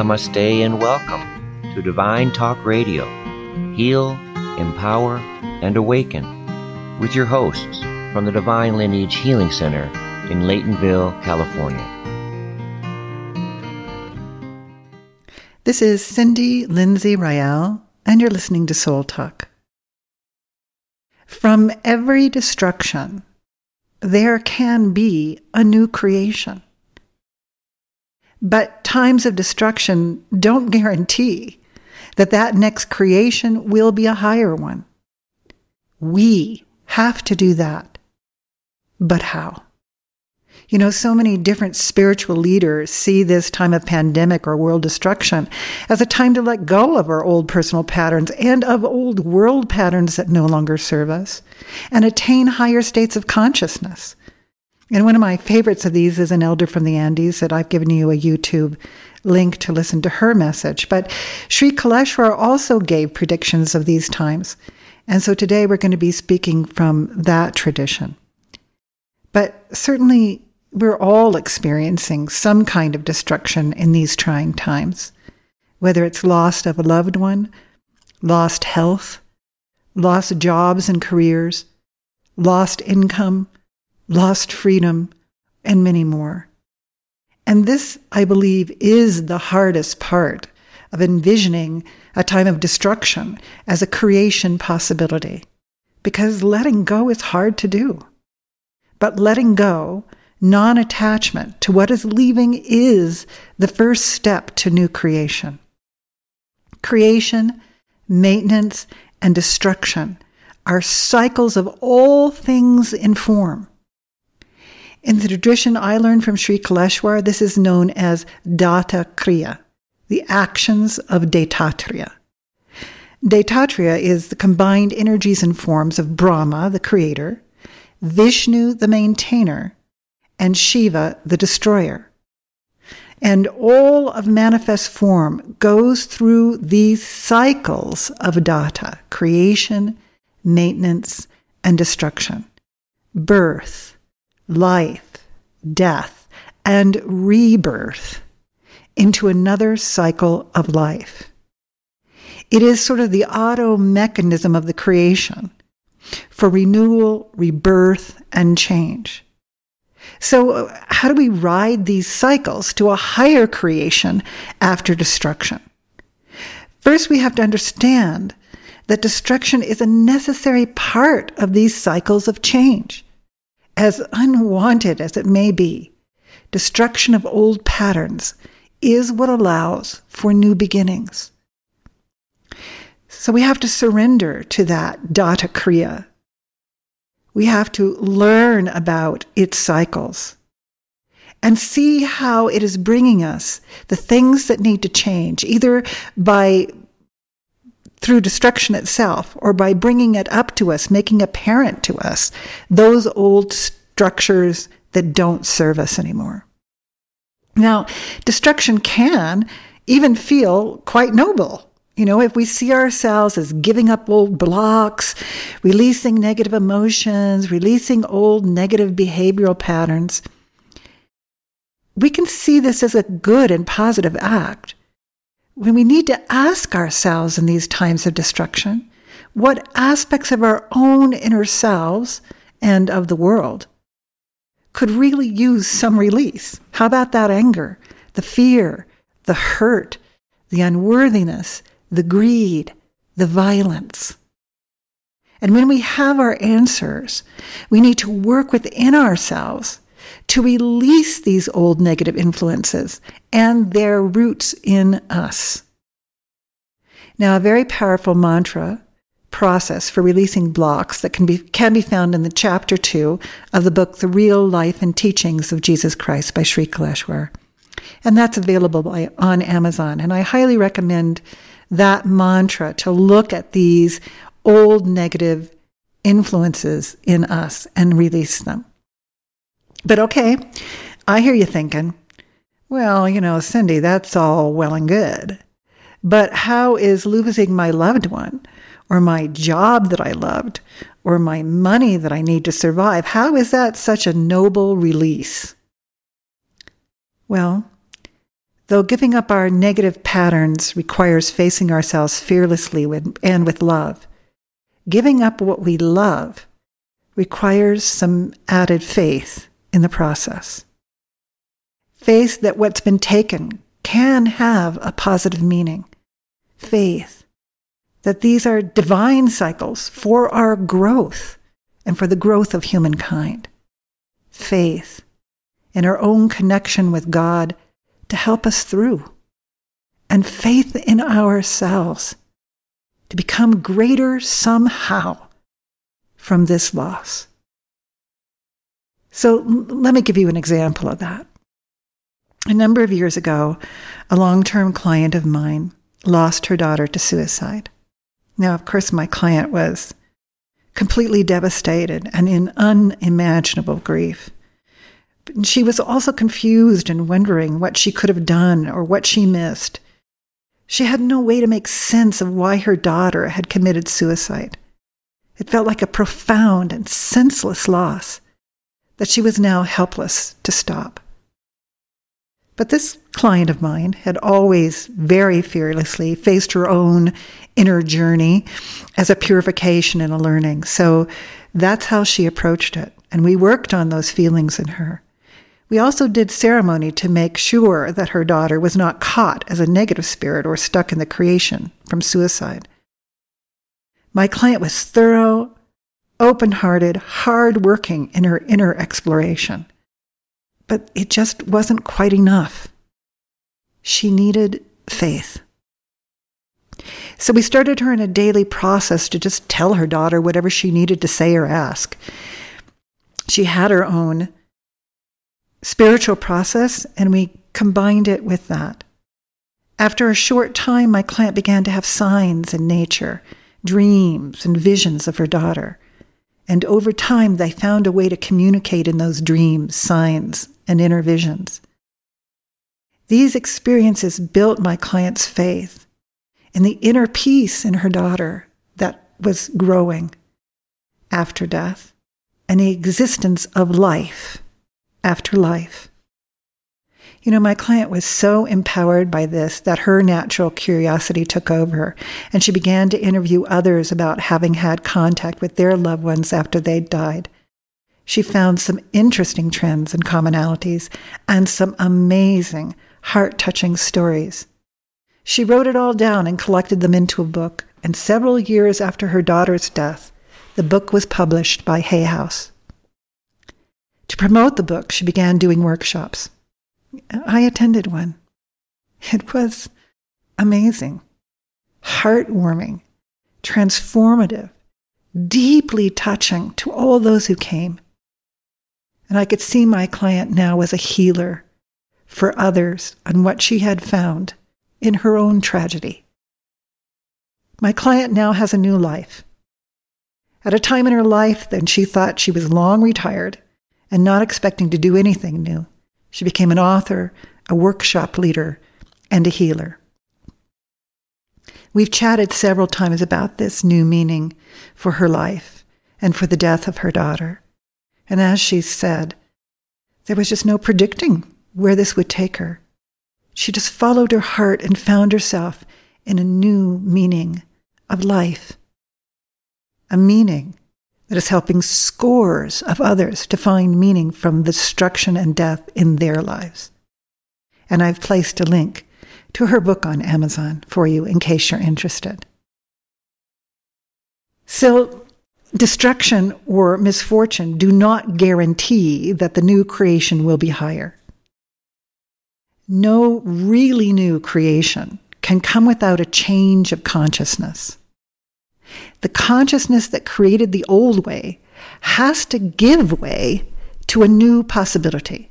namaste, and welcome to Divine Talk Radio. Heal, empower, and awaken with your hosts from the Divine Lineage Healing Center in Laytonville, California. This is Cindy Lindsay Ryall, and you're listening to Soul Talk. From every destruction, there can be a new creation. But times of destruction don't guarantee that that next creation will be a higher one. We have to do that. But how? You know, so many different spiritual leaders see this time of pandemic or world destruction as a time to let go of our old personal patterns and of old world patterns that no longer serve us and attain higher states of consciousness. And one of my favorites of these is an elder from the Andes that I've given you a YouTube link to listen to her message. But Sri Kaleshwar also gave predictions of these times. And so today we're going to be speaking from that tradition. But certainly we're all experiencing some kind of destruction in these trying times, whether it's loss of a loved one, lost health, lost jobs and careers, lost income, lost freedom, and many more. And this, I believe, is the hardest part of envisioning a time of destruction as a creation possibility, because letting go is hard to do. But letting go, non attachment to what is leaving, is the first step to new creation. Creation, maintenance, and destruction are cycles of all things in form. In the tradition I learned from Sri Kaleshwar, this is known as Datta Kriya, the actions of Dattatreya. Dattatreya is the combined energies and forms of Brahma, the creator, Vishnu, the maintainer, and Shiva, the destroyer. And all of manifest form goes through these cycles of data creation, maintenance, and destruction, birth, life, death, and rebirth into another cycle of life. It is sort of the auto mechanism of the creation for renewal, rebirth, and change. So, uh, how do we ride these cycles to a higher creation after destruction? First, we have to understand that destruction is a necessary part of these cycles of change as unwanted as it may be, destruction of old patterns is what allows for new beginnings. So we have to surrender to that datta kriya. We have to learn about its cycles and see how it is bringing us the things that need to change, either by through destruction itself or by bringing it up to us, making apparent to us those old structures that don't serve us anymore. Now, destruction can even feel quite noble. You know, if we see ourselves as giving up old blocks, releasing negative emotions, releasing old negative behavioral patterns, we can see this as a good and positive act when we need to ask ourselves in these times of destruction what aspects of our own inner selves and of the world could really use some release. How about that anger, the fear, the hurt, the unworthiness, the greed, the violence? And when we have our answers, we need to work within ourselves to release these old negative influences and their roots in us. Now, a very powerful mantra process for releasing blocks that can be, can be found in the chapter two of the book, The Real Life and Teachings of Jesus Christ by Sri Kaleshwar. And that's available by, on Amazon. And I highly recommend that mantra to look at these old negative influences in us and release them. But okay, I hear you thinking, well, you know, Cindy, that's all well and good. But how is losing my loved one or my job that I loved or my money that I need to survive, how is that such a noble release? Well, Though giving up our negative patterns requires facing ourselves fearlessly and with love, giving up what we love requires some added faith in the process. Faith that what's been taken can have a positive meaning. Faith that these are divine cycles for our growth and for the growth of humankind. Faith in our own connection with God to help us through. And faith in ourselves to become greater somehow from this loss. So let me give you an example of that. A number of years ago, a long term client of mine lost her daughter to suicide. Now, of course, my client was completely devastated and in unimaginable grief. She was also confused and wondering what she could have done or what she missed. She had no way to make sense of why her daughter had committed suicide. It felt like a profound and senseless loss that she was now helpless to stop. But this client of mine had always very fearlessly faced her own inner journey as a purification and a learning. So that's how she approached it. And we worked on those feelings in her. We also did ceremony to make sure that her daughter was not caught as a negative spirit or stuck in the creation from suicide. My client was thorough, open hearted, hard working in her inner exploration. But it just wasn't quite enough. She needed faith. So we started her in a daily process to just tell her daughter whatever she needed to say or ask. She had her own spiritual process, and we combined it with that. After a short time, my client began to have signs in nature, dreams and visions of her daughter. And over time, they found a way to communicate in those dreams, signs, and inner visions. These experiences built my client's faith in the inner peace in her daughter that was growing after death and the existence of life after life. You know, my client was so empowered by this that her natural curiosity took over, and she began to interview others about having had contact with their loved ones after they'd died. She found some interesting trends and commonalities and some amazing, heart touching stories. She wrote it all down and collected them into a book, and several years after her daughter's death, the book was published by Hay House. To promote the book, she began doing workshops. I attended one. It was amazing, heartwarming, transformative, deeply touching to all those who came. And I could see my client now as a healer for others on what she had found in her own tragedy. My client now has a new life. At a time in her life when she thought she was long retired and not expecting to do anything new. She became an author, a workshop leader, and a healer. We've chatted several times about this new meaning for her life and for the death of her daughter. And as she said, there was just no predicting where this would take her. She just followed her heart and found herself in a new meaning of life. A meaning that is helping scores of others to find meaning from destruction and death in their lives. And I've placed a link to her book on Amazon for you in case you're interested. So, destruction or misfortune do not guarantee that the new creation will be higher. No really new creation can come without a change of consciousness. The consciousness that created the old way has to give way to a new possibility.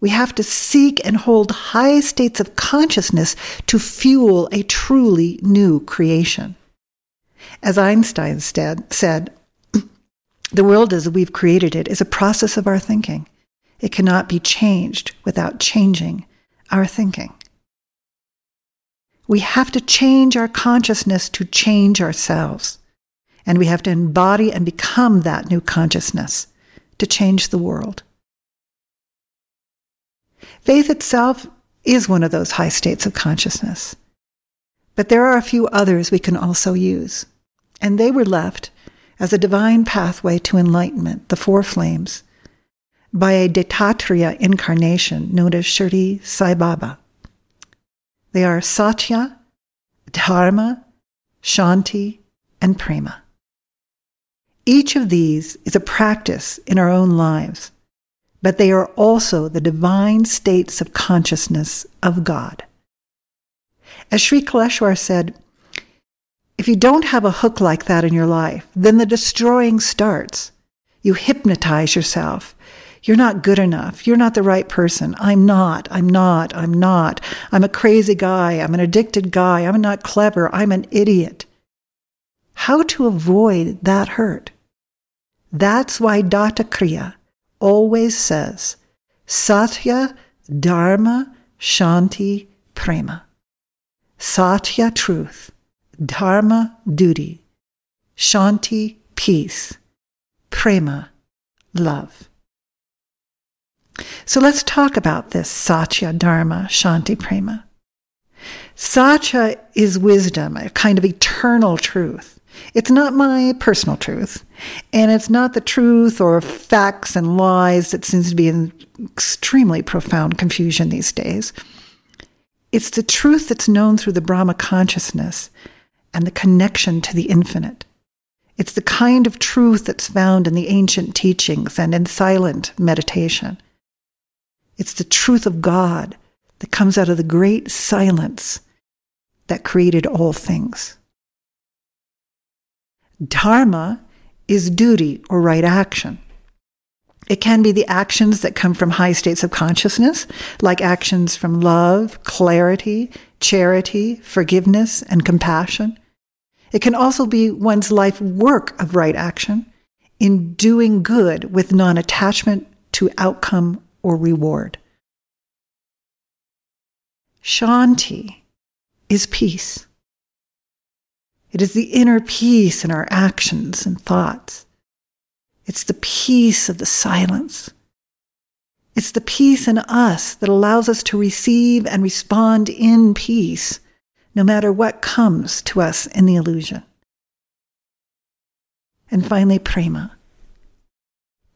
We have to seek and hold high states of consciousness to fuel a truly new creation. As Einstein said, the world as we've created it is a process of our thinking. It cannot be changed without changing our thinking. We have to change our consciousness to change ourselves. And we have to embody and become that new consciousness to change the world. Faith itself is one of those high states of consciousness. But there are a few others we can also use. And they were left as a divine pathway to enlightenment, the four flames, by a Dattatreya incarnation known as Shirdi Sai Baba. They are Satya, Dharma, Shanti, and Prema. Each of these is a practice in our own lives, but they are also the divine states of consciousness of God. As Sri Kaleshwar said, if you don't have a hook like that in your life, then the destroying starts. You hypnotize yourself. You're not good enough. You're not the right person. I'm not. I'm not. I'm not. I'm a crazy guy. I'm an addicted guy. I'm not clever. I'm an idiot. How to avoid that hurt? That's why Datta Kriya always says Satya, Dharma, Shanti, Prema. Satya, truth. Dharma, duty. Shanti, peace. Prema, love. So let's talk about this Satya, Dharma, Shanti, Prema. Satya is wisdom, a kind of eternal truth. It's not my personal truth, and it's not the truth or facts and lies that seems to be in extremely profound confusion these days. It's the truth that's known through the Brahma consciousness and the connection to the infinite. It's the kind of truth that's found in the ancient teachings and in silent meditation. It's the truth of God that comes out of the great silence that created all things. Dharma is duty or right action. It can be the actions that come from high states of consciousness, like actions from love, clarity, charity, forgiveness, and compassion. It can also be one's life work of right action in doing good with non attachment to outcome or reward. Shanti is peace. It is the inner peace in our actions and thoughts. It's the peace of the silence. It's the peace in us that allows us to receive and respond in peace, no matter what comes to us in the illusion. And finally, prema.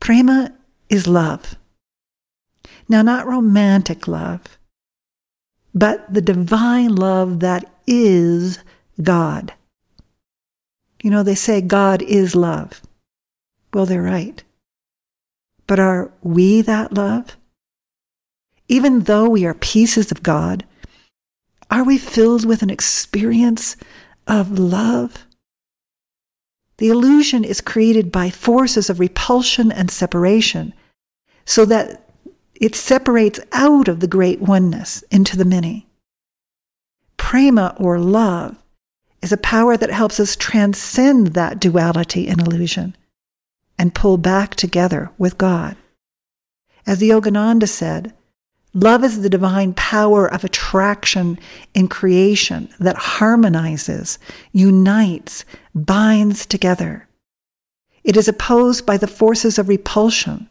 Prema is love. Now, not romantic love, but the divine love that is God. You know, they say God is love. Well, they're right. But are we that love? Even though we are pieces of God, are we filled with an experience of love? The illusion is created by forces of repulsion and separation so that it separates out of the great oneness into the many. Prema or love is a power that helps us transcend that duality and illusion and pull back together with God. As the Yogananda said, love is the divine power of attraction in creation that harmonizes, unites, binds together. It is opposed by the forces of repulsion.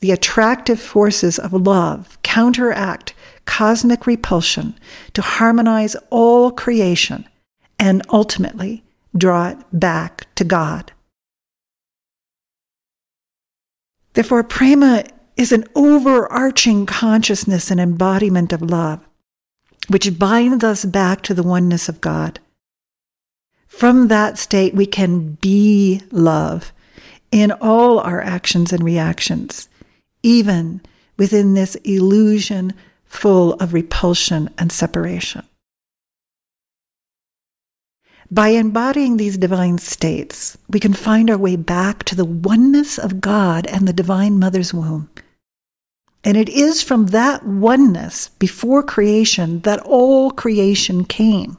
The attractive forces of love counteract cosmic repulsion to harmonize all creation and ultimately draw it back to God. Therefore, prema is an overarching consciousness and embodiment of love, which binds us back to the oneness of God. From that state, we can be love in all our actions and reactions, even within this illusion full of repulsion and separation. By embodying these divine states, we can find our way back to the oneness of God and the Divine Mother's womb. And it is from that oneness before creation that all creation came.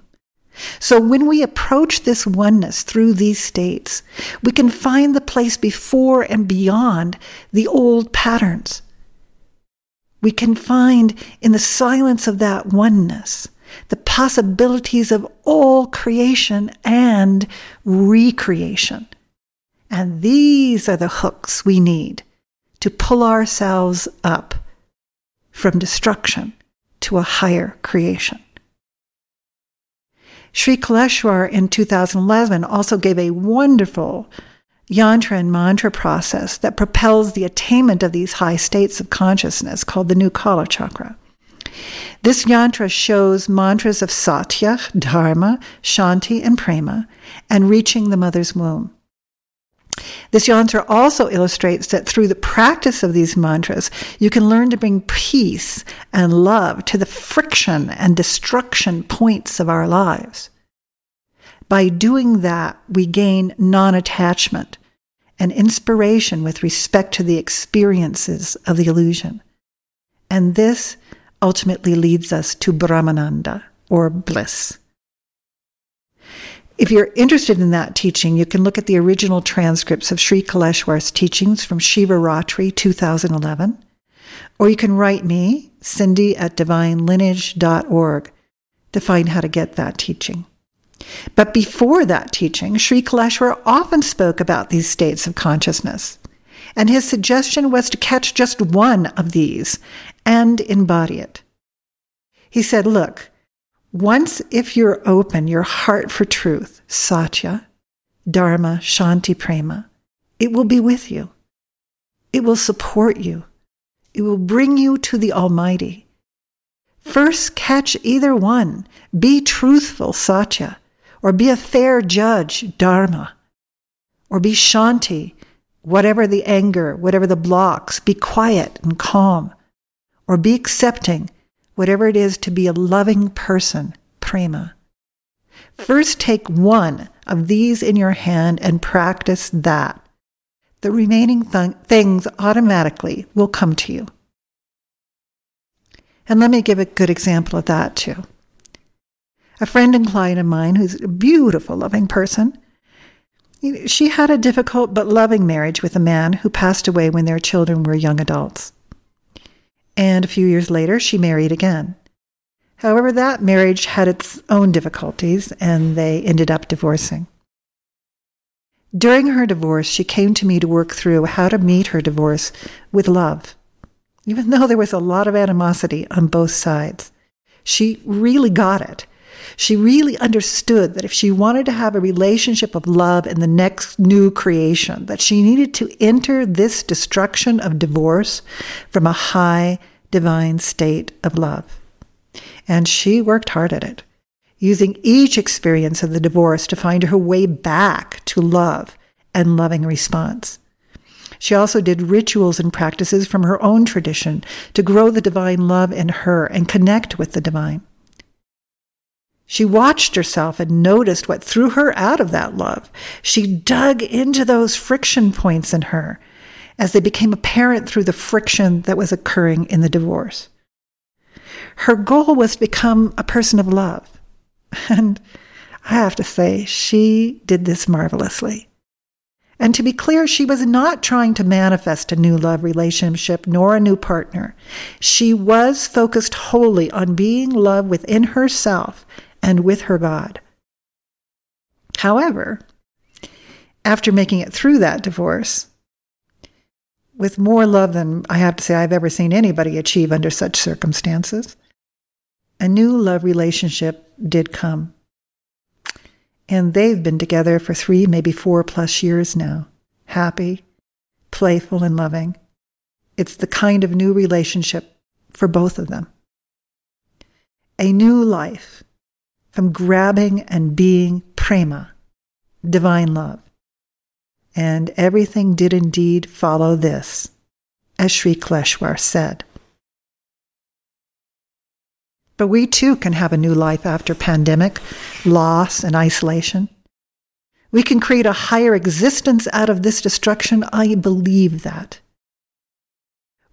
So when we approach this oneness through these states, we can find the place before and beyond the old patterns. We can find in the silence of that oneness the possibilities of all creation and recreation. And these are the hooks we need to pull ourselves up from destruction to a higher creation. Sri Kaleshwar in 2011 also gave a wonderful yantra and mantra process that propels the attainment of these high states of consciousness called the new Kala chakra. This yantra shows mantras of Satya, Dharma, Shanti, and Prema, and reaching the mother's womb. This yantra also illustrates that through the practice of these mantras, you can learn to bring peace and love to the friction and destruction points of our lives. By doing that, we gain non attachment and inspiration with respect to the experiences of the illusion. And this ultimately leads us to Brahmananda or bliss. If you're interested in that teaching, you can look at the original transcripts of Sri Kaleshwar's teachings from Shivaratri 2011, or you can write me, Cindy at divinelineage.org, to find how to get that teaching. But before that teaching, Sri Kaleshwar often spoke about these states of consciousness, and his suggestion was to catch just one of these and embody it. He said, Look, once, if you're open, your heart for truth, Satya, Dharma, Shanti, Prema, it will be with you. It will support you. It will bring you to the Almighty. First, catch either one. Be truthful, Satya, or be a fair judge, Dharma, or be Shanti, whatever the anger, whatever the blocks, be quiet and calm, or be accepting, whatever it is to be a loving person, prema. First, take one of these in your hand and practice that. The remaining th- things automatically will come to you. And let me give a good example of that too. A friend and client of mine who's a beautiful, loving person, she had a difficult but loving marriage with a man who passed away when their children were young adults and a few years later she married again. However, that marriage had its own difficulties, and they ended up divorcing. During her divorce, she came to me to work through how to meet her divorce with love. Even though there was a lot of animosity on both sides, she really got it. She really understood that if she wanted to have a relationship of love in the next new creation, that she needed to enter this destruction of divorce from a high divine state of love. And she worked hard at it, using each experience of the divorce to find her way back to love and loving response. She also did rituals and practices from her own tradition to grow the divine love in her and connect with the divine. She watched herself and noticed what threw her out of that love. She dug into those friction points in her as they became apparent through the friction that was occurring in the divorce. Her goal was to become a person of love. And I have to say, she did this marvelously. And to be clear, she was not trying to manifest a new love relationship nor a new partner. She was focused wholly on being love within herself and with her God. However, after making it through that divorce, with more love than I have to say I've ever seen anybody achieve under such circumstances, a new love relationship did come. And they've been together for three, maybe four plus years now, happy, playful, and loving. It's the kind of new relationship for both of them. A new life from grabbing and being prema, divine love. And everything did indeed follow this, as Sri Kaleshwar said. But we too can have a new life after pandemic, loss, and isolation. We can create a higher existence out of this destruction. I believe that.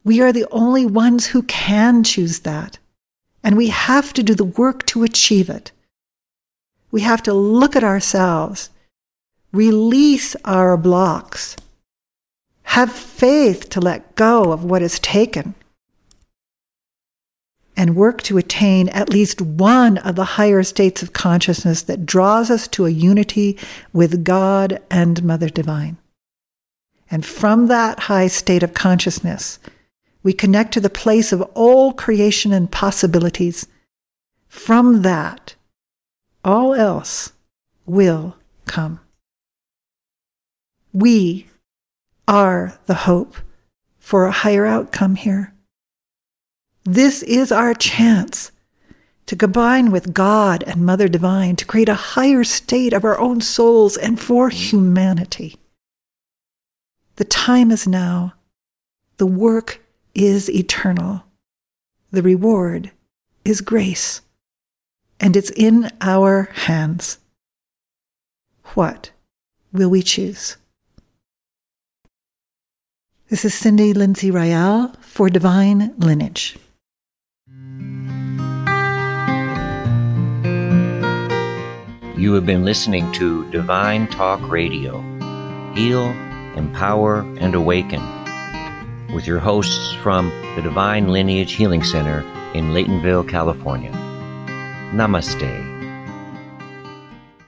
We are the only ones who can choose that, and we have to do the work to achieve it. We have to look at ourselves, release our blocks, have faith to let go of what is taken, and work to attain at least one of the higher states of consciousness that draws us to a unity with God and Mother Divine. And from that high state of consciousness, we connect to the place of all creation and possibilities. From that, all else will come. We are the hope for a higher outcome here. This is our chance to combine with God and Mother Divine to create a higher state of our own souls and for humanity. The time is now. The work is eternal. The reward is grace. And it's in our hands. What will we choose? This is Cindy Lindsay Ryall for Divine Lineage. You have been listening to Divine Talk Radio. Heal, empower, and awaken. With your hosts from the Divine Lineage Healing Center in Laytonville, California. Namaste.